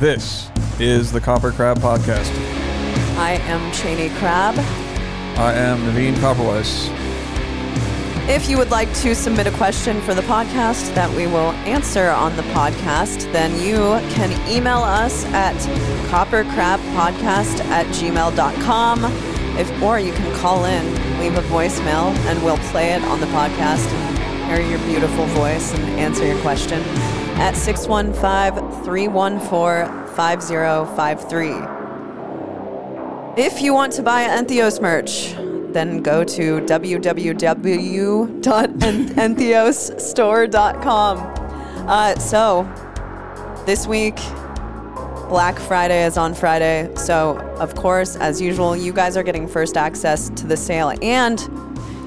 This is the KoperCrabb Podcast. I am Chaney Crabb. I am Navene Koperweis. If you would like to submit a question for the podcast that we will answer on the podcast, then you can email us at kopercrabbpodcast at gmail.com. If, or you can call in, leave a voicemail, and we'll play it on the podcast and hear your beautiful voice and answer your question at 615 314 5053. If you want to buy Entheos merch, then go to www.entheosstore.com. Uh, so, this week, Black Friday is on Friday. So, of course, as usual, you guys are getting first access to the sale, and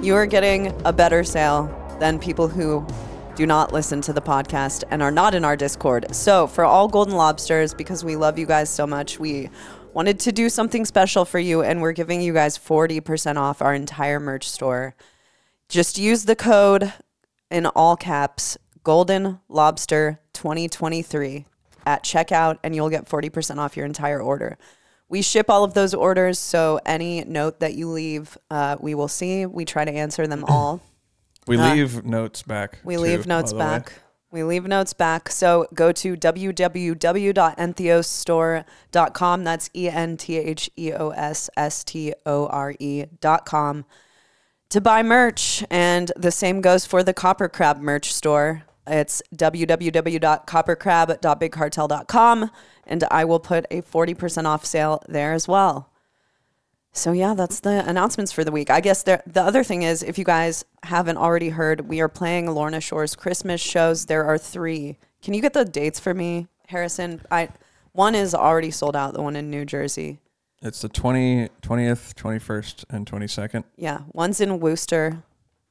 you are getting a better sale than people who do not listen to the podcast and are not in our Discord. So, for all Golden Lobsters, because we love you guys so much, we wanted to do something special for you, and we're giving you guys 40% off our entire merch store. Just use the code in all caps Golden Lobster 2023 at checkout, and you'll get 40% off your entire order. We ship all of those orders, so any note that you leave, uh, we will see. We try to answer them all. We Uh, leave notes back. We too, leave notes way. back. We leave notes back. So go to www.entheosstore.com. That's E N T H E O S S T O R E.com to buy merch. And the same goes for the KoperCrabb merch store. It's www.kopercrabb.bigcartel.com. And I will put a 40% off sale there as well. So yeah, that's the announcements for the week. I guess there, the other thing is, if you guys haven't already heard, we are playing Lorna Shore's Christmas shows. There are three. Can you get the dates for me, Harrison? I one is already sold out. The one in New Jersey. It's the 20, 20th, 21st, and 22nd. Yeah, one's in Worcester,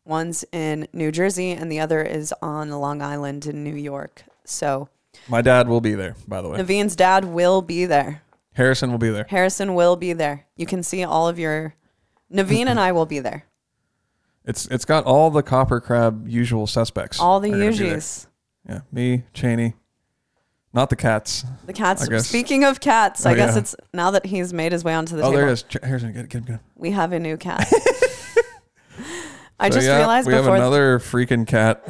one's in New Jersey, and the other is on Long Island in New York. So My dad will be there, by the way. Navene's dad will be there. Harrison will be there. Harrison will be there. You can see all of your. Navene and I will be there. It's it's got all the KoperCrabb usual suspects. All the are gonna be there. Ugies. Yeah, me, Cheney, not the cats. The cats. Speaking of cats, I Oh, guess yeah. it's now that he's made his way onto the Oh, table. there is. Harrison, get, get him, get him. We have a new cat. I So, just yeah, realized we have before another freaking cat.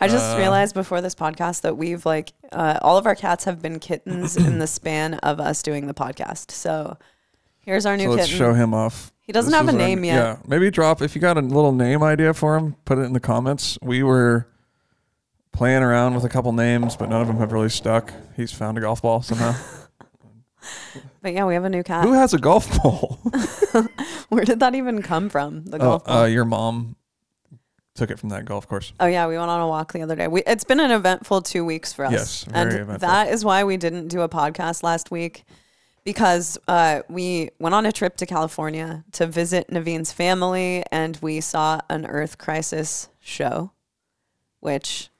I just uh, realized before this podcast that we've like uh, all of our cats have been kittens in the span of us doing the podcast. So here's our new So let's kitten. show him off. He doesn't This have a is our- name yet. Yeah, maybe drop if you got a little name idea for him. Put it in the comments. We were playing around with a couple names, but none of them have really stuck. He's found a golf ball somehow. But yeah, we have a new cat. Who has a golf ball? Where did that even come from? The oh, golf ball. uh, your mom took it from that golf course. Oh yeah, we went on a walk the other day. We, it's been an eventful two weeks for us. Yes, very and eventful. that is why we didn't do a podcast last week because uh, we went on a trip to California to visit Navene's family, and we saw an Earth Crisis show, which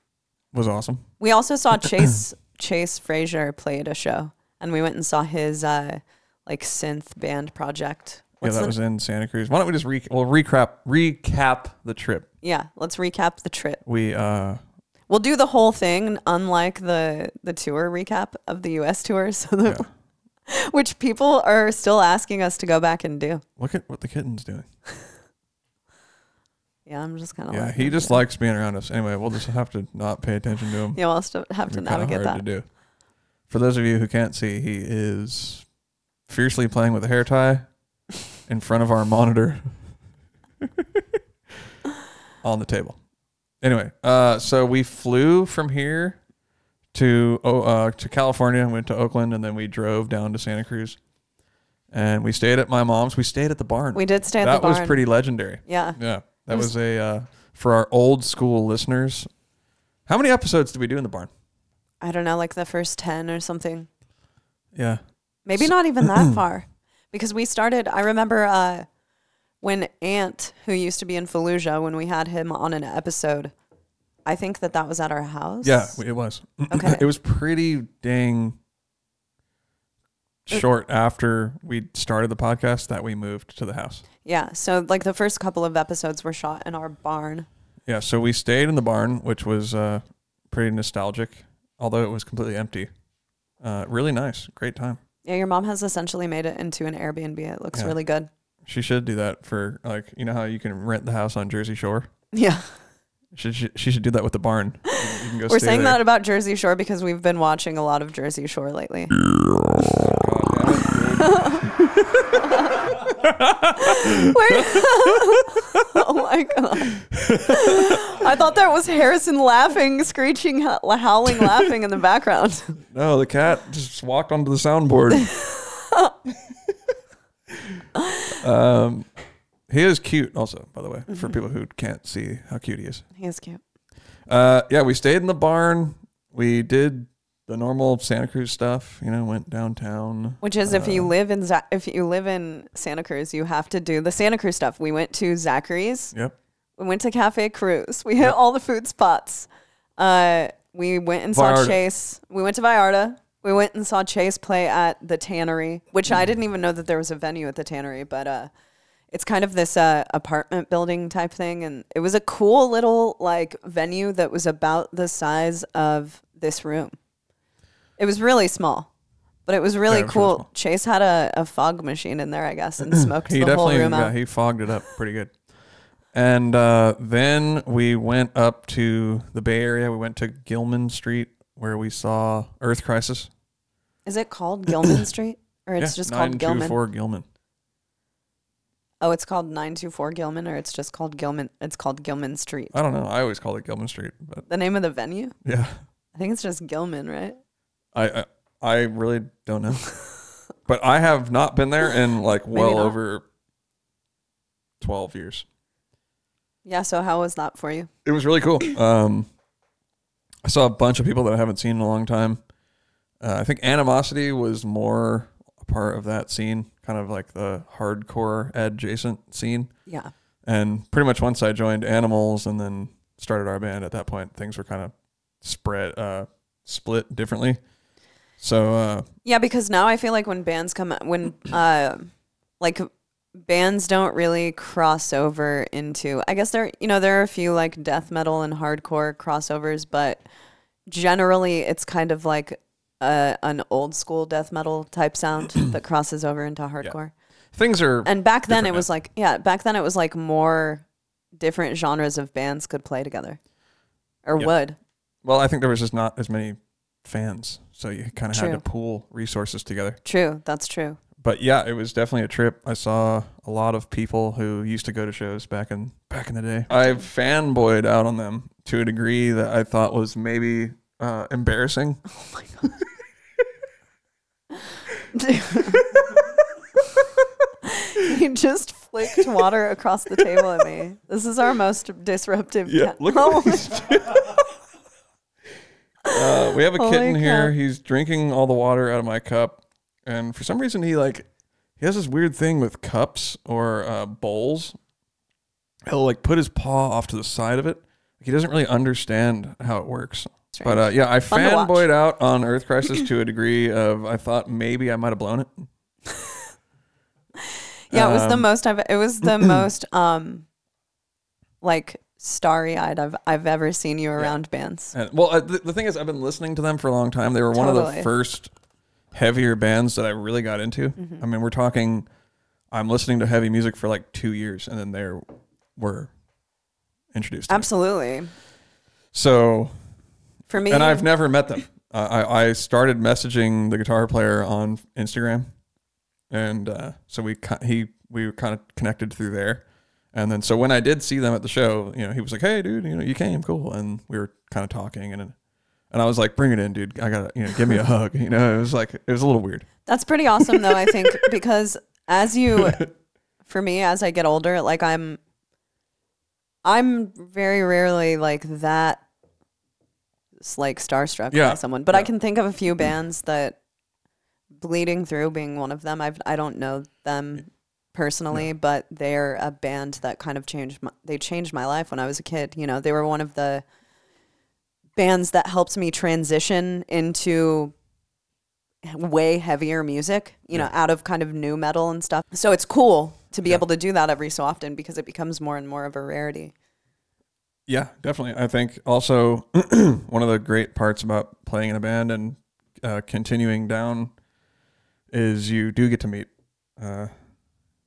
Was awesome. we also saw Chase Chase Frazier played a show, and we went and saw his uh, like synth band project. What's yeah, that the- was in Santa Cruz. Why don't we just re- we'll recap recap the trip? yeah. Let's recap the trip. We uh We'll do the whole thing, unlike the the tour recap of the U.S. tour, so that, which people are still asking us to go back and do. look at what the kitten's doing. Yeah, I'm just kind of Yeah, he just likes being around us. Anyway, we'll just have to not pay attention to him. yeah, we'll still have to It'd be navigate that. to do. For those of you who can't see, he is fiercely playing with a hair tie in front of our monitor on the table. Anyway, uh, so we flew from here to uh, to California, and went to Oakland, and then we drove down to Santa Cruz, and we stayed at my mom's. We stayed at the barn. We did stay at that the barn. was pretty legendary. Yeah, Yeah, that was, was- a uh, for our old school listeners. How many episodes did we do in the barn? I don't know, like the first ten or something. Yeah, Maybe S- not even that far, because we started. I remember uh, when Ant, who used to be in Fallujah, when we had him on an episode. I think that that was at our house. yeah, it was. Okay. it was pretty dang short after we started the podcast that we moved to the house. Yeah. So like the first couple of episodes were shot in our barn. Yeah, so we stayed in the barn, which was uh, pretty nostalgic, although it was completely empty. Uh, really nice, great time. Yeah, your mom has essentially made it into an Airbnb. It looks Yeah. really good. She should do that for like you know how you can rent the house on Jersey Shore. Yeah. She she, she should do that with the barn. You can- go We're stay saying there. that about Jersey Shore because we've been watching a lot of Jersey Shore lately. God damn it, dude. Wait. oh my god. I thought that was Harrison laughing, screeching, ho- howling, laughing in the background. No, the cat just walked onto the soundboard. um, he is cute, also, by the way, for people who can't see how cute he is. He is cute. Uh, yeah, we stayed in the barn. We did the normal Santa Cruz stuff. You know, went downtown. Which is if you Uh, live in Za- if you live in Santa Cruz, you have to do the Santa Cruz stuff. We went to Zachary's. Yep. We went to Cafe Cruz. We hit Yep. all the food spots. Uh, we went and saw Chase. We went to Vallarta. We went and saw Chase play at the Tannery, which I didn't even know that there was a venue at the Tannery, but uh, it's kind of this uh, apartment building type thing, and it was a cool little like venue that was about the size of this room. It was really small, but it was really Yeah, it was really cool. small. Chase had a, a fog machine in there, I guess, and smoked He the whole definitely room yeah, out. he fogged it up pretty good. And uh, then we went up to the Bay Area. We went to Gilman Street where we saw Earth Crisis. Is it called Gilman Street, or it's just called Gilman? 924 Gilman. Oh, it's called 924 Gilman or it's just called Gilman. It's called Gilman Street. I don't know. I always call it Gilman Street, but The name of the venue? yeah, I think it's just Gilman, right? I I, I really don't know. but I have not been there in like well not. over 12 years. Yeah, so how was that for you? It was really cool. Um, I saw a bunch of people that I haven't seen in a long time. Uh, I think Animosity was more a part of that scene, kind of like the hardcore adjacent scene. Yeah. And pretty much once I joined Animals and then started our band, at that point things were kind of spread, uh, split differently. So uh, Yeah, because now I feel like when bands come when uh like bands don't really cross over into I guess there you know there are a few like death metal and hardcore crossovers, but generally it's kind of like a, an old school death metal type sound that crosses over into hardcore. things are And back then it was like yeah, back then it was like more different genres of bands could play together. Or would. well. I think there was just not as many fans, so you kind of had to pool resources together. True, that's true. but yeah, it was definitely a trip. I saw a lot of people who used to go to shows back in back in the day. I fanboyed out on them to a degree that I thought was maybe uh, embarrassing. Oh my god, dude, he just flicked water across the table at me. This is our most disruptive. Yeah, cat- look Oh at this. uh, we have a Holy kitten here. cow. He's drinking all the water out of my cup, and for some reason he like he has this weird thing with cups or uh, bowls. He'll like put his paw off to the side of it. He doesn't really understand how it works. But uh, yeah, I Fun to watch. fanboyed out on Earth Crisis to a degree of I thought maybe I might have blown it. yeah, it was the um, most I've. It was the most um, like starry eyed I've I've ever seen you around bands. And, well, uh, the, the thing is, I've been listening to them for a long time. They were one of Totally. the first heavier bands that I really got into. Mm-hmm. I mean, we're talking. I'm listening to heavy music for like two years, and then they were introduced. To me. Absolutely. So, For me, and I've never met them. Uh, I I started messaging the guitar player on Instagram, and uh, so we ki- he we were kind of connected through there. And then so when I did see them at the show, you know, he was like, "Hey, dude, you know, you came, cool." And we were kind of talking, and and I was like, "Bring it in, dude. I gotta, you know, give me a hug." You know, it was like it was a little weird. That's pretty awesome though, I think, because as you for me, as I get older, like I'm I'm very rarely like that like starstruck Yeah. by someone. But I can think of a few mm-hmm. bands that bleeding through being one of them. I've I don't know them personally, but they're a band that kind of changed my, they changed my life when I was a kid. You know, they were one of the bands that helped me transition into way heavier music, you know, out of kind of nu metal and stuff. So it's cool to be Yeah. able to do that every so often because it becomes more and more of a rarity. Yeah, definitely. I think also one of the great parts about playing in a band and uh, continuing down is you do get to meet uh,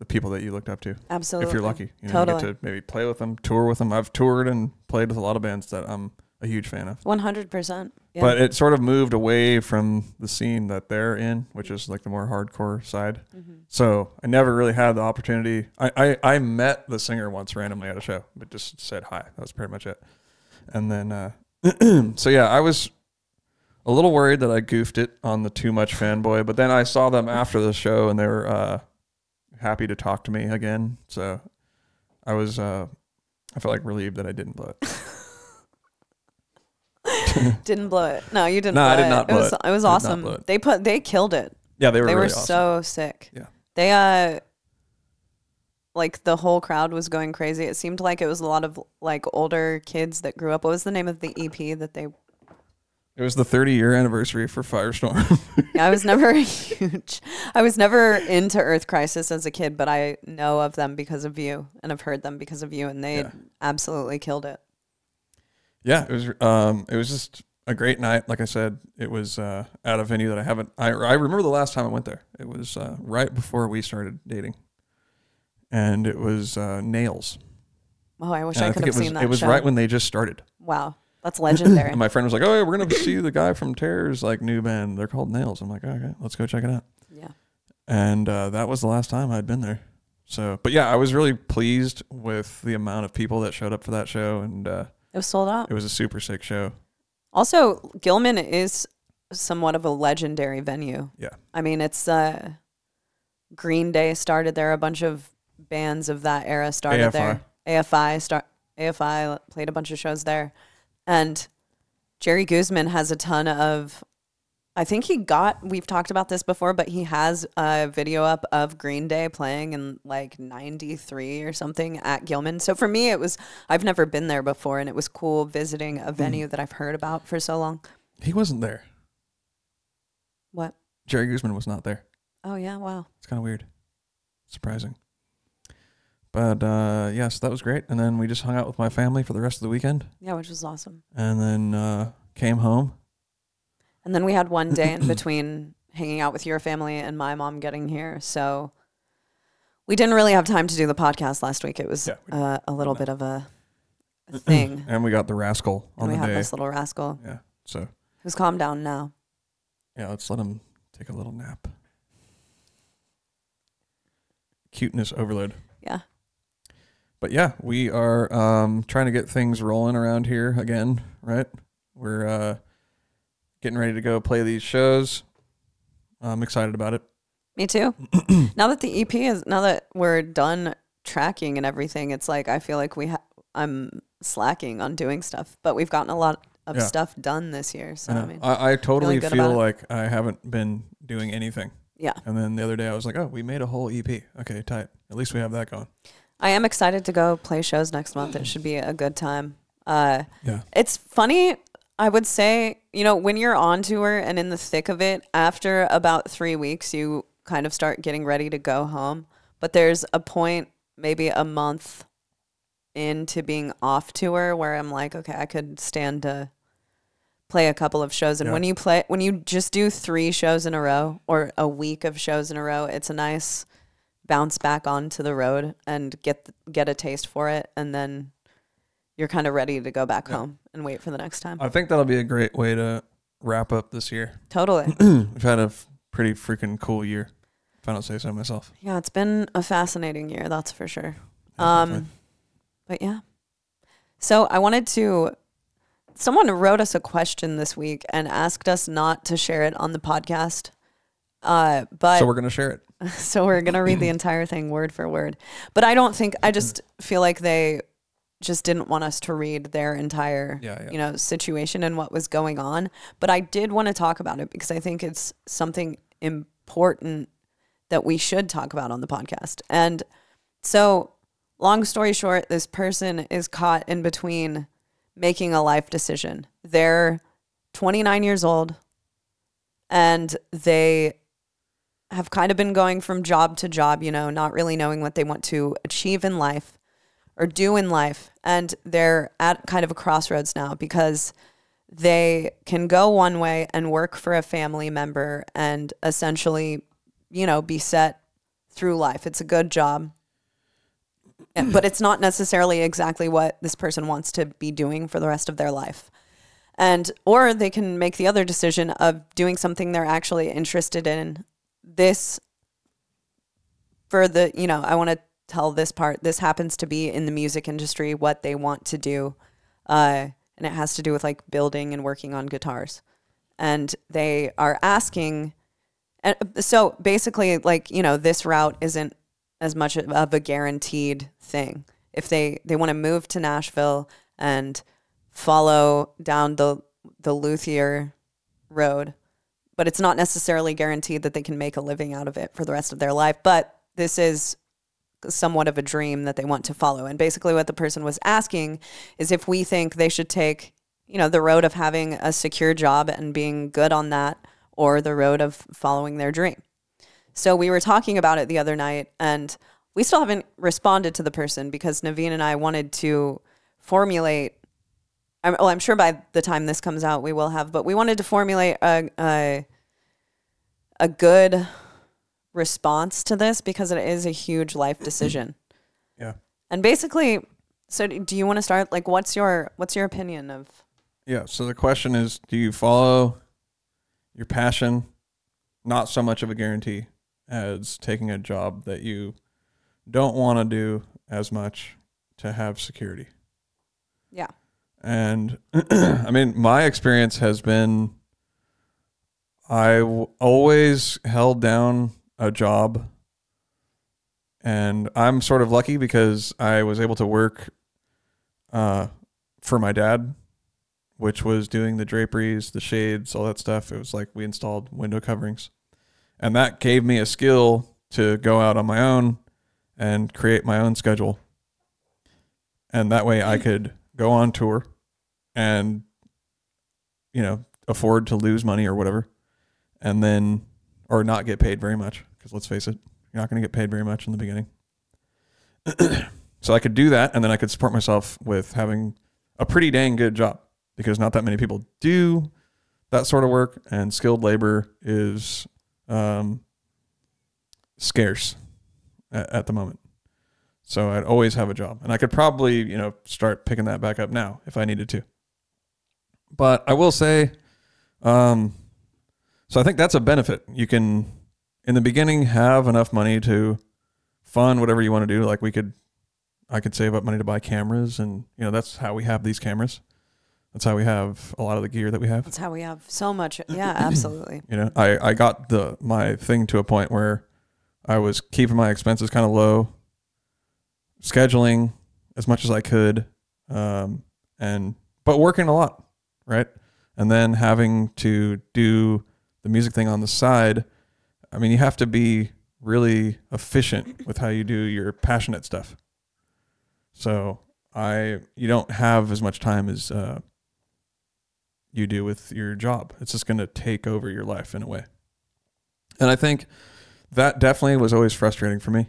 the people that you looked up to Absolutely. if you're lucky. You know, Totally. you get to maybe play with them, tour with them. I've toured and played with a lot of bands that I'm a huge fan of. One hundred percent. But it sort of moved away from the scene that they're in, which is like the more hardcore side. Mm-hmm. So I never really had the opportunity. I, I, I met the singer once randomly at a show, but just said hi. That was pretty much it. And then, uh, so yeah, I was a little worried that I goofed it on the too much fanboy, but then I saw them after the show and they were uh, happy to talk to me again. So I was, uh, I felt like relieved that I didn't blow it. didn't blow it. No, you didn't. No, I did not It blow was it. it was awesome. it. They put they killed it. Yeah, they were they really were awesome. so sick. Yeah. They uh like the whole crowd was going crazy. It seemed like it was a lot of like older kids that grew up. What was the name of the EP that they It was the 30 year anniversary for Firestorm. I was never huge I was never into Earth Crisis as a kid, but I know of them because of you and I've heard them because of you and they Yeah. absolutely killed it. yeah, it was um it was just a great night. Like I said, it was uh at a venue that I haven't I I remember the last time I went there. It was uh right before we started dating. And it was uh Nails. Oh, I wish And I I could think have it was seen that it was show. right when they just started. wow. That's legendary. And my friend was like, "Oh, yeah, we're going to see the guy from Terror's like new band. They're called Nails." I'm like, "Okay, let's go check it out." yeah. and uh, that was the last time I'd been there. So, but yeah, I was really pleased with the amount of people that showed up for that show, and uh, It was sold out. it was a super sick show. Also, Gilman is somewhat of a legendary venue. Yeah. I mean, it's uh, Green Day started there. A bunch of bands of that era started AFI. there. AFI start. AFI played a bunch of shows there, and Jerry Guzman has a ton of. I think he got. We've talked about this before, but he has a video up of Green Day playing in like '93 or something at Gilman. So for me, it was. I've never been there before, and it was cool visiting a hmm. venue that I've heard about for so long. He wasn't there. What? Jerry Guzman was not there. Oh yeah, wow. It's kind of weird, surprising. But uh, yes, that was great. And then we just hung out with my family for the rest of the weekend, Yeah, which was awesome. and then uh, came home. And then we had one day in between hanging out with your family and my mom getting here. So we didn't really have time to do the podcast last week. It was Yeah, we uh, a little bit of a, a thing. And we got the rascal on and we the had day. this little rascal Yeah. So who's calmed down now. yeah, let's let him take a little nap. Cuteness overload. Yeah. But yeah, we are um, trying to get things rolling around here again, right? We're uh, getting ready to go play these shows. I'm excited about it. Me too. now that the EP is, now that we're done tracking and everything, it's like I feel like we ha- I'm slacking on doing stuff, but we've gotten a lot of Yeah. stuff done this year. So I, I, mean, I, I totally feel about it. like I haven't been doing anything. yeah, And then the other day I was like, oh, we made a whole EP. Okay, tight. At least we have that going. I am excited to go play shows next month. It should be a good time. Uh, Yeah. It's funny. I would say, you know, when you're on tour and in the thick of it, after about three weeks, you kind of start getting ready to go home. But there's a point, maybe a month into being off tour, where I'm like, okay, I could stand to play a couple of shows. And Yeah. when you play, when you just do three shows in a row or a week of shows in a row, it's a nice bounce back onto the road and get get a taste for it, and then you're kind of ready to go back Yeah. home and wait for the next time. I think that'll be a great way to wrap up this year. totally. We've had a f- pretty freaking cool year, if I don't say so myself. Yeah, it's been a fascinating year, that's for sure. Yeah, Um, but yeah. So I wanted to. Someone wrote us a question this week and asked us not to share it on the podcast. Uh, but so we're gonna share it. so we're gonna read the entire thing word for word. But I don't think I mm-hmm. just feel like they just didn't want us to read their entire Yeah, yeah. you know situation and what was going on. But I did want to talk about it because I think it's something important that we should talk about on the podcast. And so, long story short, this person is caught in between making a life decision. They're 29 years old and they have kind of been going from job to job, you know, not really knowing what they want to achieve in life or do in life. And they're at kind of a crossroads now because they can go one way and work for a family member and essentially, you know, be set through life. It's a good job. But it's not necessarily exactly what this person wants to be doing for the rest of their life. And or they can make the other decision of doing something they're actually interested in. This for the, you know, I want to tell this part. This happens to be in the music industry what they want to do. Uh and it has to do with like building and working on guitars. And they are asking and so basically like, you know, this route isn't as much of a guaranteed thing. If they they want to move to Nashville and follow down the the luthier road, but it's not necessarily guaranteed that they can make a living out of it for the rest of their life. But this is somewhat of a dream that they want to follow. And basically, what the person was asking is if we think they should take, you know, the road of having a secure job and being good on that, or the road of following their dream. So we were talking about it the other night, and we still haven't responded to the person because Navene and I wanted to formulate. I'm, well, I'm sure by the time this comes out, we will have, but we wanted to formulate a, a a good response to this because it is a huge life decision. Yeah. And basically, so do do you want to start? Like, what's your what's your opinion of? Yeah. So the question is, do you follow your passion? Not so much of a guarantee as taking a job that you don't want to do as much to have security. Yeah. And I mean, my experience has been I w- always held down a job. And I'm sort of lucky because I was able to work uh, for my dad, which was doing the draperies, the shades, all that stuff. It was like we installed window coverings. And that gave me a skill to go out on my own and create my own schedule. And that way I could go on tour and you know afford to lose money or whatever and then or not get paid very much because let's face it you're not going to get paid very much in the beginning. So i could do that and then i could support myself with having a pretty dang good job because not that many people do that sort of work and skilled labor is um, scarce at, at the moment. So i'd always have a job and i could probably you know start picking that back up now if i needed to but I will say, um, so I think that's a benefit. You can, in the beginning, have enough money to fund whatever you want to do. Like we could, I could save up money to buy cameras, and you know that's how we have these cameras. That's how we have a lot of the gear that we have. That's how we have so much. Yeah, absolutely. You know, I I got the my thing to a point where I was keeping my expenses kind of low, scheduling as much as I could, um, and but working a lot right? And then having to do the music thing on the side. I mean, you have to be really efficient with how you do your passionate stuff. So I, you don't have as much time as uh, you do with your job. It's just going to take over your life in a way. And I think that definitely was always frustrating for me,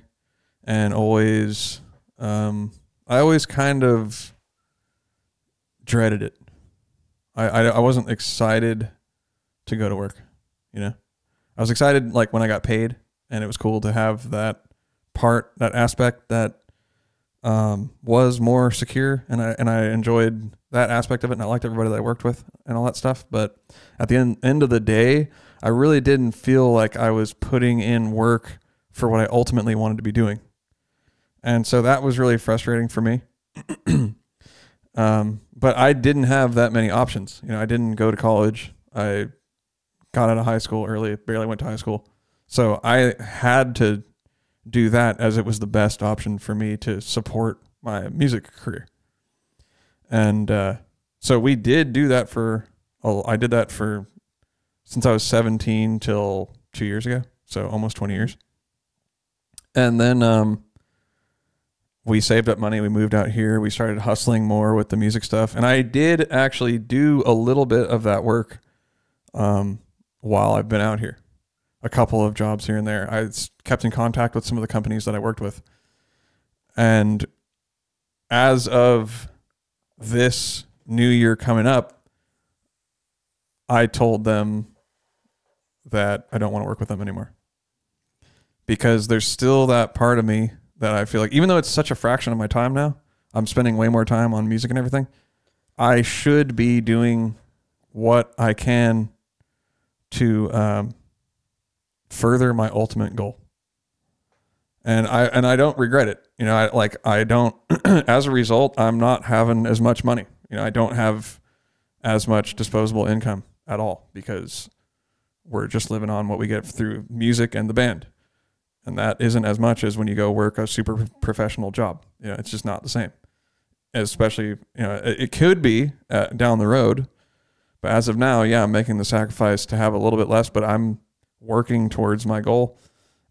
and always, um, I always kind of dreaded it I, I, I wasn't excited to go to work. You know, I was excited like when I got paid, and it was cool to have that part, that aspect that um, was more secure, and I and I enjoyed that aspect of it, and I liked everybody that I worked with and all that stuff. But at the end end of the day, I really didn't feel like I was putting in work for what I ultimately wanted to be doing, and so that was really frustrating for me. Um, but I didn't have that many options. You know, I didn't go to college. I got out of high school early, barely went to high school. So I had to do that as it was the best option for me to support my music career. And uh, so we did do that for, oh, I did that for since I was 17 till two years ago. So almost 20 years. And then um, we saved up money. We moved out here. We started hustling more with the music stuff. And I did actually do a little bit of that work um, while I've been out here. A couple of jobs here and there. I kept in contact with some of the companies that I worked with. And as of this new year coming up, I told them that I don't want to work with them anymore. Because there's still that part of me that I feel like, even though it's such a fraction of my time now, I'm spending way more time on music and everything. I should be doing what I can to um, further my ultimate goal. And I and I don't regret it. You know, I like I don't as a result, I'm not having as much money. You know, I don't have as much disposable income at all because we're just living on what we get through music and the band. And that isn't as much as when you go work a super professional job. You know, it's just not the same. Especially, you know, it, it could be uh, down the road, but as of now, yeah, I'm making the sacrifice to have a little bit less, but I'm working towards my goal.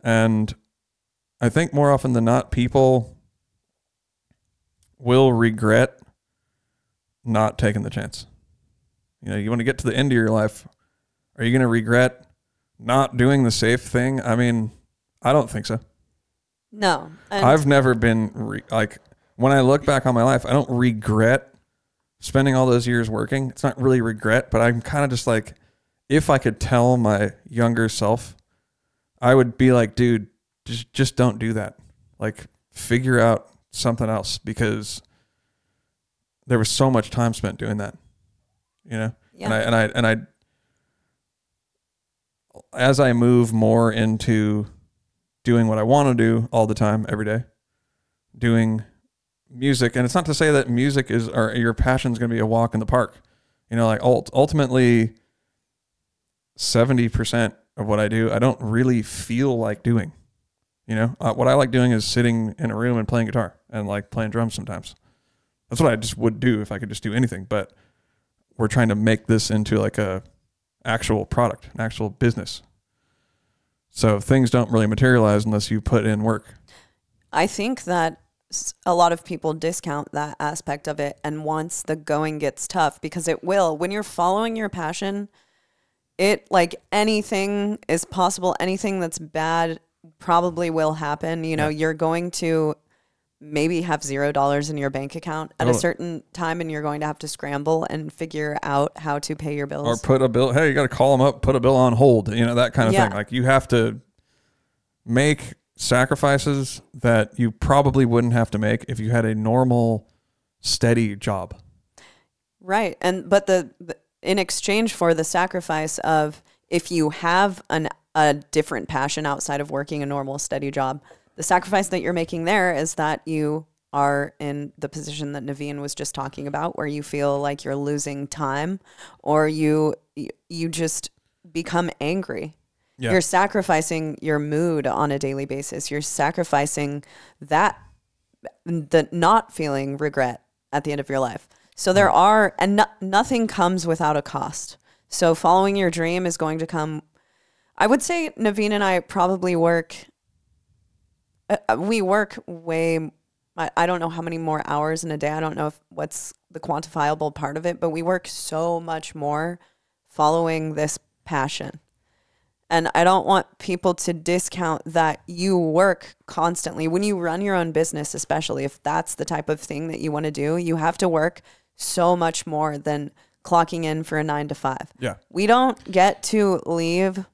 And I think more often than not, people will regret not taking the chance. You know, you want to get to the end of your life. Are you going to regret not doing the safe thing? I mean, I don't think so. No. And I've never been re- like when I look back on my life, I don't regret spending all those years working. It's not really regret, but I'm kind of just like if I could tell my younger self, I would be like, dude, just just don't do that. Like figure out something else because there was so much time spent doing that. You know? yeah. And I and I and I as I move more into doing what I want to do all the time, every day, doing music, and it's not to say that music is or your passion is going to be a walk in the park. You know, like ultimately, seventy percent of what I do, I don't really feel like doing. You know, uh, what I like doing is sitting in a room and playing guitar and like playing drums sometimes. That's what I just would do if I could just do anything. But we're trying to make this into like a actual product, an actual business. So things don't really materialize unless you put in work. I think that a lot of people discount that aspect of it. And once the going gets tough, because it will, when you're following your passion, it like anything is possible. Anything that's bad probably will happen. You know, you're going to maybe have zero dollars in your bank account at a Oh. certain time and you're going to have to scramble and figure out how to pay your bills. Or put a bill, hey, you got to call them up, put a bill on hold, you know, that kind of Yeah. thing. Like you have to make sacrifices that you probably wouldn't have to make if you had a normal, steady job. Right. And but the, the in exchange for the sacrifice of if you have an a different passion outside of working a normal steady job, the sacrifice that you're making there is that you are in the position that Navene was just talking about where you feel like you're losing time or you you just become angry. Yeah. You're sacrificing your mood on a daily basis. You're sacrificing that the not feeling regret at the end of your life. So there mm. are, and no, nothing comes without a cost. So following your dream is going to come. I would say Navene and I probably work. Uh, uh, we work way. I, I don't know how many more hours in a day. I don't know if what's the quantifiable part of it, but we work so much more following this passion. And I don't want people to discount that you work constantly. When you run your own business, especially if that's the type of thing that you want to do, you have to work so much more than clocking in for a nine to five. Yeah. We don't get to leave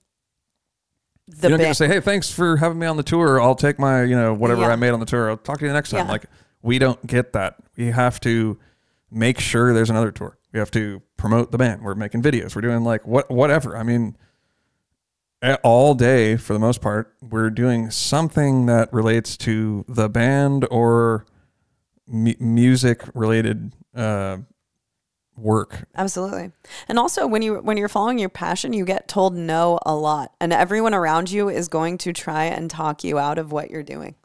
the you don't get to say, hey, thanks for having me on the tour. I'll take my, you know, whatever Yeah. I made on the tour. I'll talk to you next time. Yeah. Like, we don't get that. We have to make sure there's another tour. We have to promote the band. We're making videos. We're doing like what, whatever. I mean, all day for the most part, we're doing something that relates to the band or mu- music related uh, work. Absolutely. And also when you when you're following your passion, you get told no a lot. And everyone around you is going to try and talk you out of what you're doing.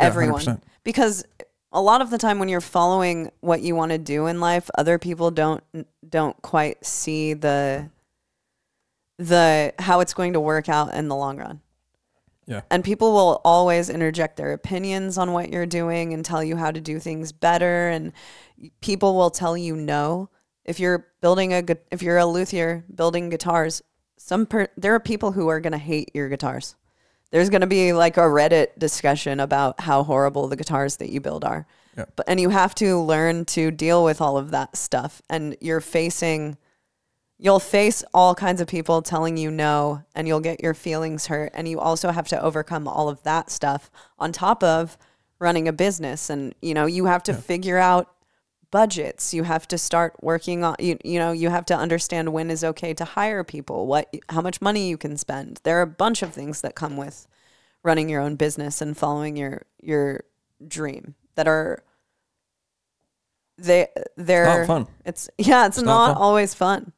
Yeah, Everyone. 100%. Because a lot of the time when you're following what you want to do in life, other people don't don't quite see the the how it's going to work out in the long run. Yeah. And people will always interject their opinions on what you're doing and tell you how to do things better. And people will tell you no. If you're building a, gu- if you're a luthier building guitars, some per, there are people who are going to hate your guitars. There's going to be like a Reddit discussion about how horrible the guitars that you build are. Yeah. But and you have to learn to deal with all of that stuff. And you're facing you'll face all kinds of people telling you no and you'll get your feelings hurt and you also have to overcome all of that stuff on top of running a business and you know you have to figure out budgets you have to start working on you, you know you have to understand when is okay to hire people what how much money you can spend there are a bunch of things that come with running your own business and following your your dream that are they they're Not fun. it's yeah it's, not not, fun. always fun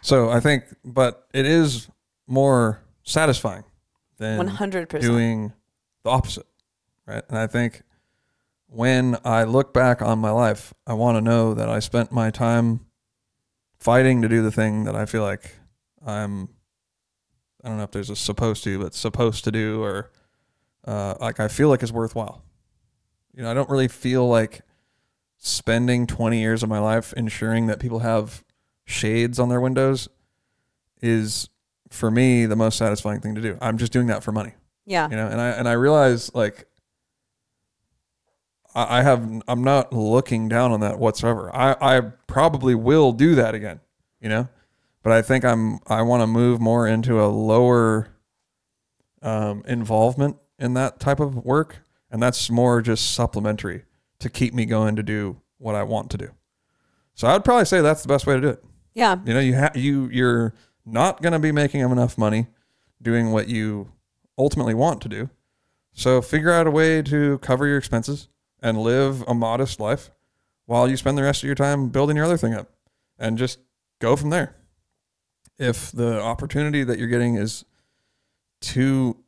So I think, but it is more satisfying than 100%. doing the opposite, right? And I think when I look back on my life, I want to know that I spent my time fighting to do the thing that I feel like I'm. I don't know if there's a supposed to, but supposed to do, or uh, like I feel like is worthwhile. You know, I don't really feel like spending 20 years of my life ensuring that people have shades on their windows is for me the most satisfying thing to do. I'm just doing that for money yeah you know and i and i realize like i, I have i'm not looking down on that whatsoever. I i probably will do that again you know but i think i'm i want to move more into a lower um, involvement in that type of work. And that's more just supplementary to keep me going to do what i want to do. So i'd probably say that's the best way to do it. Yeah. You know, you ha- you you're not going to be making enough money doing what you ultimately want to do. So figure out a way to cover your expenses and live a modest life while you spend the rest of your time building your other thing up and just go from there. If the opportunity that you're getting is too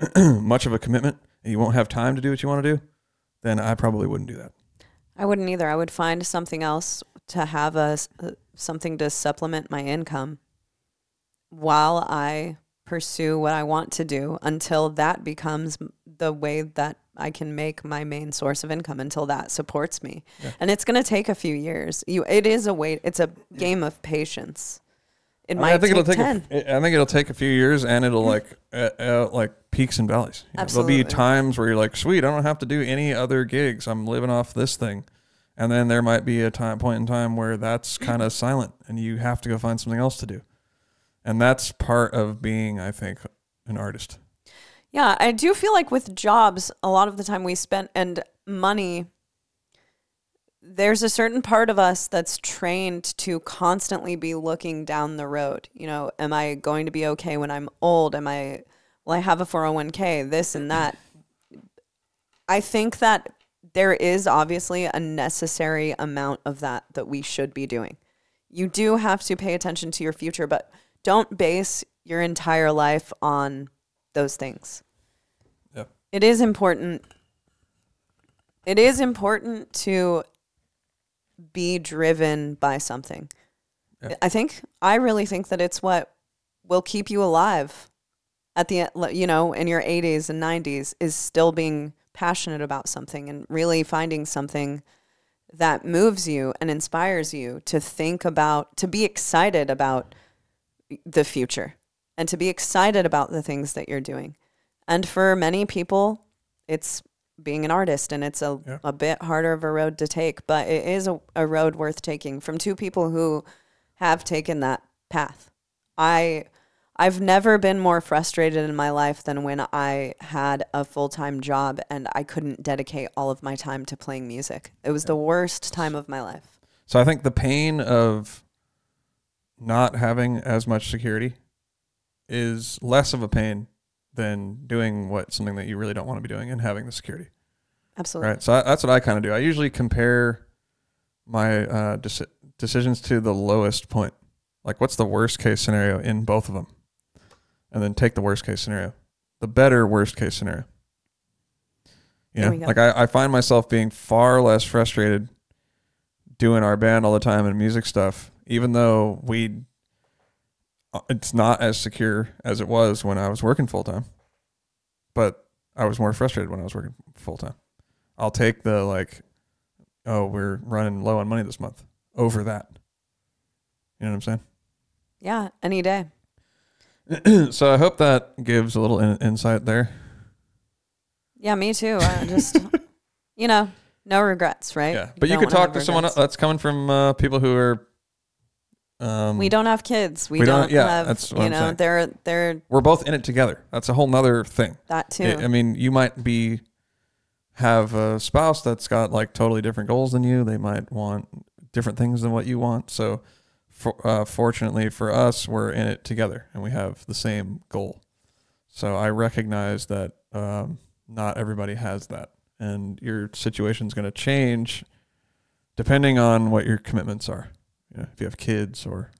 much of a commitment and you won't have time to do what you want to do, then I probably wouldn't do that. I wouldn't either. I would find something else to have a uh, something to supplement my income while I pursue what I want to do until that becomes the way that I can make my main source of income until that supports me. And it's going to take a few years. You it is a wait it's a game of patience. It I, mean, might I think take it'll take. 10. A, I think it'll take a few years, and it'll like uh, uh, like peaks and valleys. You know, There'll be times where you're like, "Sweet, I don't have to do any other gigs. I'm living off this thing," and then there might be a time point in time where that's kind of silent, and you have to go find something else to do. And that's part of being, I think, an artist. Yeah, I do feel like with jobs, a lot of the time we spend and money, there's a certain part of us that's trained to constantly be looking down the road. You know, am I going to be okay when I'm old? Am I, will I have a 401k? This and that. I think that there is obviously a necessary amount of that that we should be doing. You do have to pay attention to your future, but don't base your entire life on those things. Yep. It is important. It is important to be driven by something. Yeah. I think I really think that it's what will keep you alive at the you know, in your 80s and 90s is still being passionate about something and really finding something that moves you and inspires you to think about to be excited about the future and to be excited about the things that you're doing. And for many people, it's being an artist and it's a, Yeah. a bit harder of a road to take, but it is a, a road worth taking from two people who have taken that path. I I've never been more frustrated in my life than when I had a full-time job and I couldn't dedicate all of my time to playing music. It was the worst time of my life. So I think the pain of not having as much security is less of a pain than doing what something that you really don't want to be doing and having the security. Absolutely. Right. So I, that's what I kind of do. I usually compare my uh, deci- decisions to the lowest point. Like, what's the worst case scenario in both of them? And then take the worst case scenario, the better worst case scenario. You know, like I, I find myself being far less frustrated doing our band all the time and music stuff, even though we, it's not as secure as it was when I was working full time. But I was more frustrated when I was working full time. I'll take the like, oh, we're running low on money this month over that. You know what I'm saying? Yeah, any day. so I hope that gives a little in- insight there. Yeah, me too. I just, you know, no regrets, right? Yeah, but you don't could talk to someone regrets. that's coming from uh, people who are Um, We don't have kids. We, We don't- don't, yeah, have, that's what you I'm know, saying. they're they're we're both in it together. That's a whole nother thing. that too. I mean, you might be have a spouse that's got like totally different goals than you. They might want different things than what you want. So, for, uh, fortunately for us, we're in it together and we have the same goal. So I recognize that um, not everybody has that, and your situation's going to change depending on what your commitments are. You know, if you have kids or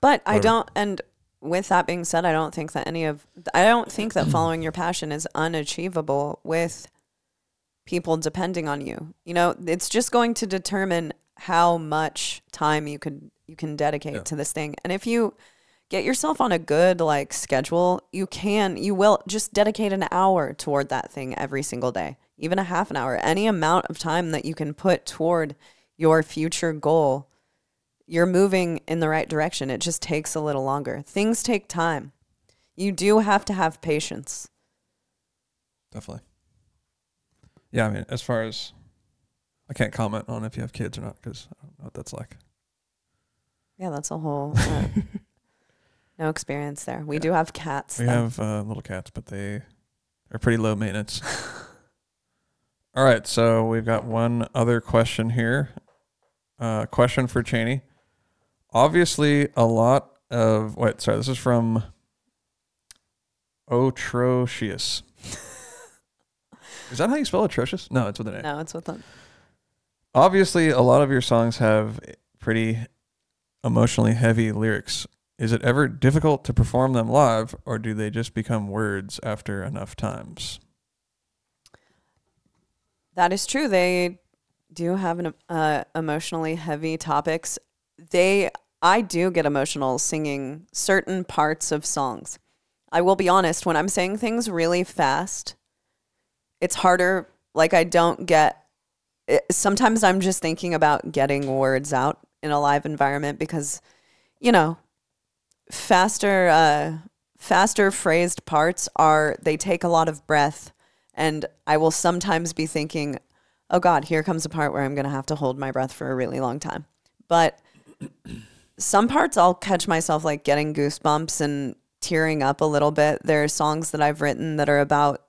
But I don't, and with that being said, I don't think that any of, I don't think that following your passion is unachievable with people depending on you. You know, it's just going to determine how much time you could, you can dedicate Yeah. to this thing. And if you get yourself on a good like schedule, you can, you will just dedicate an hour toward that thing every single day, even a half an hour, any amount of time that you can put toward your future goal you're moving in the right direction. It just takes a little longer. Things take time. You do have to have patience. Definitely. Yeah, I mean, as far as I can't comment on if you have kids or not because I don't know what that's like. Yeah, that's a whole uh, no experience there. We Yeah. do have cats. We though. have uh, little cats, but they are pretty low maintenance. All right, so we've got one other question here. Uh, question for Chaney. Obviously, a lot of wait, sorry, this is from Otrocious. is that how you spell atrocious? No, it's with an A. no, it's with them. Obviously, a lot of your songs have pretty emotionally heavy lyrics. Is it ever difficult to perform them live, or do they just become words after enough times? That is true. They do have an uh, emotionally heavy topics. They, I do get emotional singing certain parts of songs. I will be honest. When I'm saying things really fast, it's harder. Like I don't get. It, sometimes I'm just thinking about getting words out in a live environment because, you know, faster, uh, faster phrased parts are they take a lot of breath and I will sometimes be thinking, oh God, here comes a part where I'm going to have to hold my breath for a really long time. But some parts I'll catch myself like getting goosebumps and tearing up a little bit. There are songs that I've written that are about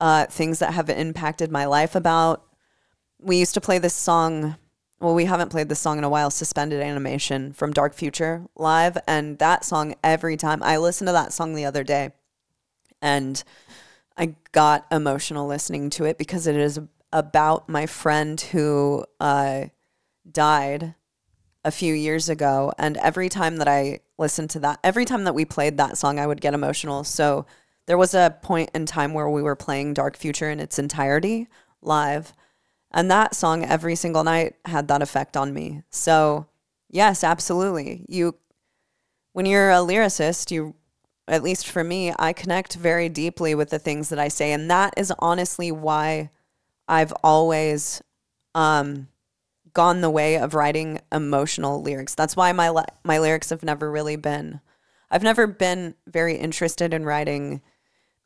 uh, things that have impacted my life. About, we used to play this song. Well, we haven't played this song in a while, Suspended Animation from Dark Future live. And that song, every time I listened to that song the other day, and I got emotional listening to it because it is about my friend who uh, died a few years ago. And every time that I listened to that, every time that we played that song, I would get emotional. So there was a point in time where we were playing Dark Future in its entirety live. And that song every single night had that effect on me. So, yes, absolutely. You when you're a lyricist, you at least for me, I connect very deeply with the things that I say, and that is honestly why I've always um, gone the way of writing emotional lyrics. That's why my li- my lyrics have never really been. I've never been very interested in writing,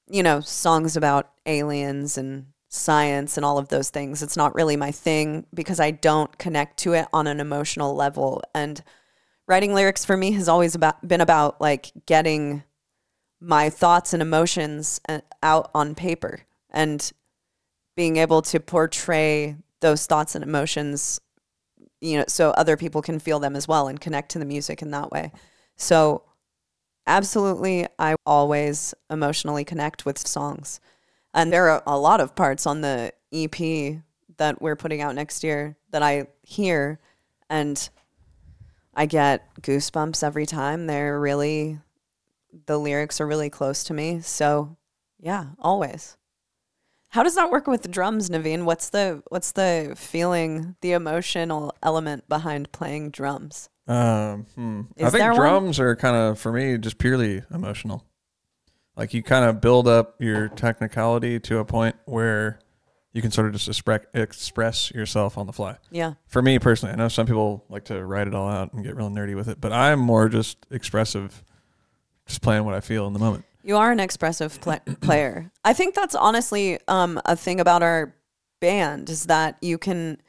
you know, songs about aliens and science and all of those things. It's not really my thing because I don't connect to it on an emotional level. And writing lyrics for me has always about been about like getting my thoughts and emotions uh, out on paper and being able to portray those thoughts and emotions you know so other people can feel them as well and connect to the music in that way so absolutely i always emotionally connect with songs and there are a lot of parts on the ep that we're putting out next year that i hear and i get goosebumps every time they're really the lyrics are really close to me. So, yeah, always. How does that work with drums, Navene? What's the what's the feeling, the emotional element behind playing drums? Um, hmm. I think one? drums are kind of for me just purely emotional. Like you kind of build up your technicality to a point where you can sort of just express express yourself on the fly. Yeah. For me personally, I know some people like to write it all out and get real nerdy with it, but I'm more just expressive, just playing what I feel in the moment. You are an expressive pla player. I think that's honestly um, a thing about our band is that you can,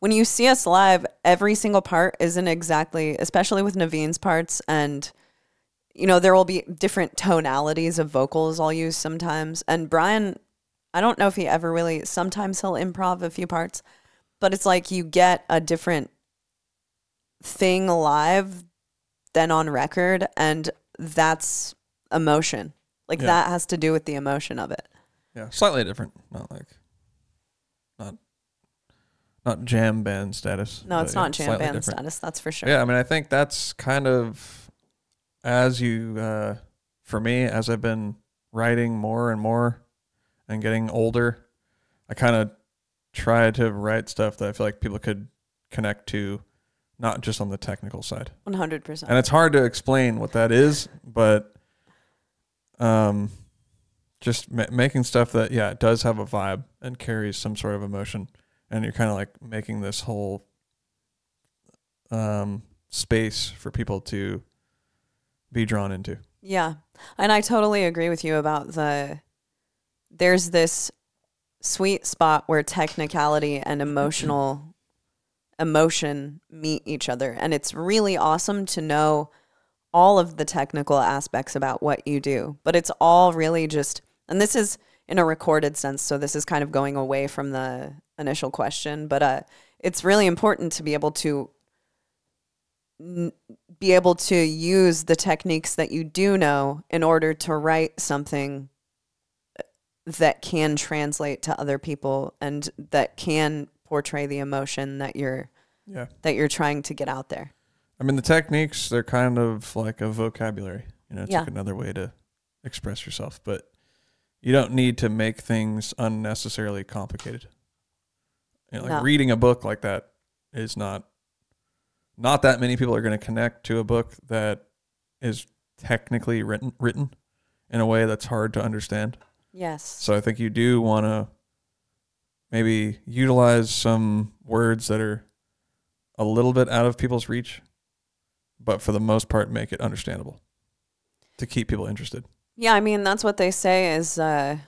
when you see us live, every single part isn't exactly, especially with Navene's parts, and you know there will be different tonalities of vocals I'll use sometimes. And Brian, I don't know if he ever really. Sometimes he'll improv a few parts, but it's like you get a different thing live than on record, and that's emotion. Like Yeah. that has to do with the emotion of it. Yeah, slightly different. Not like not not jam band status. No, but it's yeah, not jam slightly band different. status. That's for sure. Yeah, I mean, I think that's kind of as you, uh, for me, as I've been writing more and more and getting older, I kind of try to write stuff that I feel like people could connect to, not just on the technical side. One hundred percent. And it's hard to explain what that is, but um, just ma- making stuff that yeah, it does have a vibe and carries some sort of emotion, and you're kind of like making this whole um space for people to be drawn into. Yeah. And I totally agree with you about the there's this sweet spot where technicality and emotional emotion meet each other and it's really awesome to know all of the technical aspects about what you do but it's all really just and this is in a recorded sense so this is kind of going away from the initial question but uh it's really important to be able to n- be able to use the techniques that you do know in order to write something that can translate to other people and that can portray the emotion that you're Yeah. that you're trying to get out there. I mean, the techniques, they're kind of like a vocabulary. You know, it's Yeah. like another way to express yourself, but you don't need to make things unnecessarily complicated. You know, like No. reading a book like that is not, not that many people are going to connect to a book that is technically written, written in a way that's hard to understand. Yes. So I think you do want to maybe utilize some words that are a little bit out of people's reach, but for the most part, make it understandable to keep people interested. Yeah, I mean that's what they say is uh,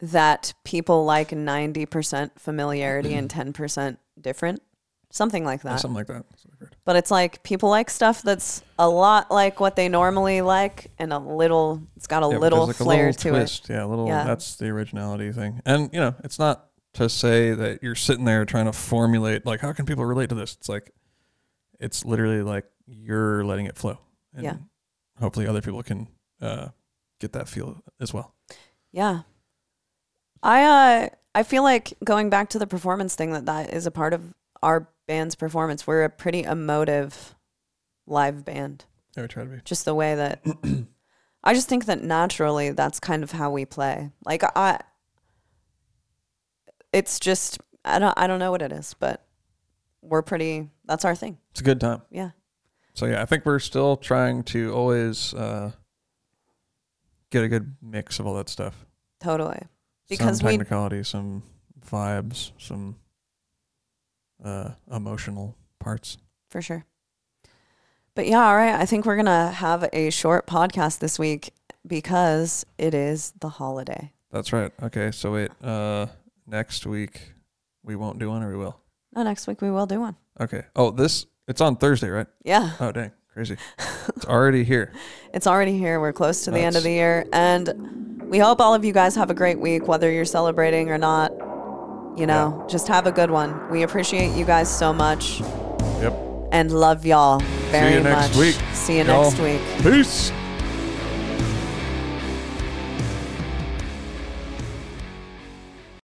that people like ninety percent familiarity and ten percent different, something like that. something like that. That's what I've heard. But it's like people like stuff that's a lot like what they normally like, and a little. It's got a Yeah, little like flair a little to it. Yeah, a little. Yeah. That's the originality thing. And you know, it's not to say that you're sitting there trying to formulate like how can people relate to this. It's like it's literally like you're letting it flow. And Yeah. Hopefully, other people can uh, get that feel as well. Yeah. I uh I feel like going back to the performance thing that that is a part of our band's performance. We're a pretty emotive live band. I would try to be. Just the way that I just think that naturally that's kind of how we play. Like I it's just I don't I don't know what it is, but we're pretty that's our thing. It's a good time. Yeah. So yeah, I think we're still trying to always uh, get a good mix of all that stuff. Totally. Because some we technicality, some vibes, some uh, emotional parts. for sure. But yeah, all right. I think we're gonna have a short podcast this week because it is the holiday. That's right. Okay, so wait. Uh, next week we won't do one, or we will. No, next week we will do one. Okay. Oh, this it's on Thursday, right? Yeah, Oh, dang, crazy! it's already here. it's already here. We're close to the end of the year, and we hope all of you guys have a great week, whether you're celebrating or not. You know, just have a good one. We appreciate you guys so much Yep. and love y'all very next much. week, See you y'all. next week. Peace.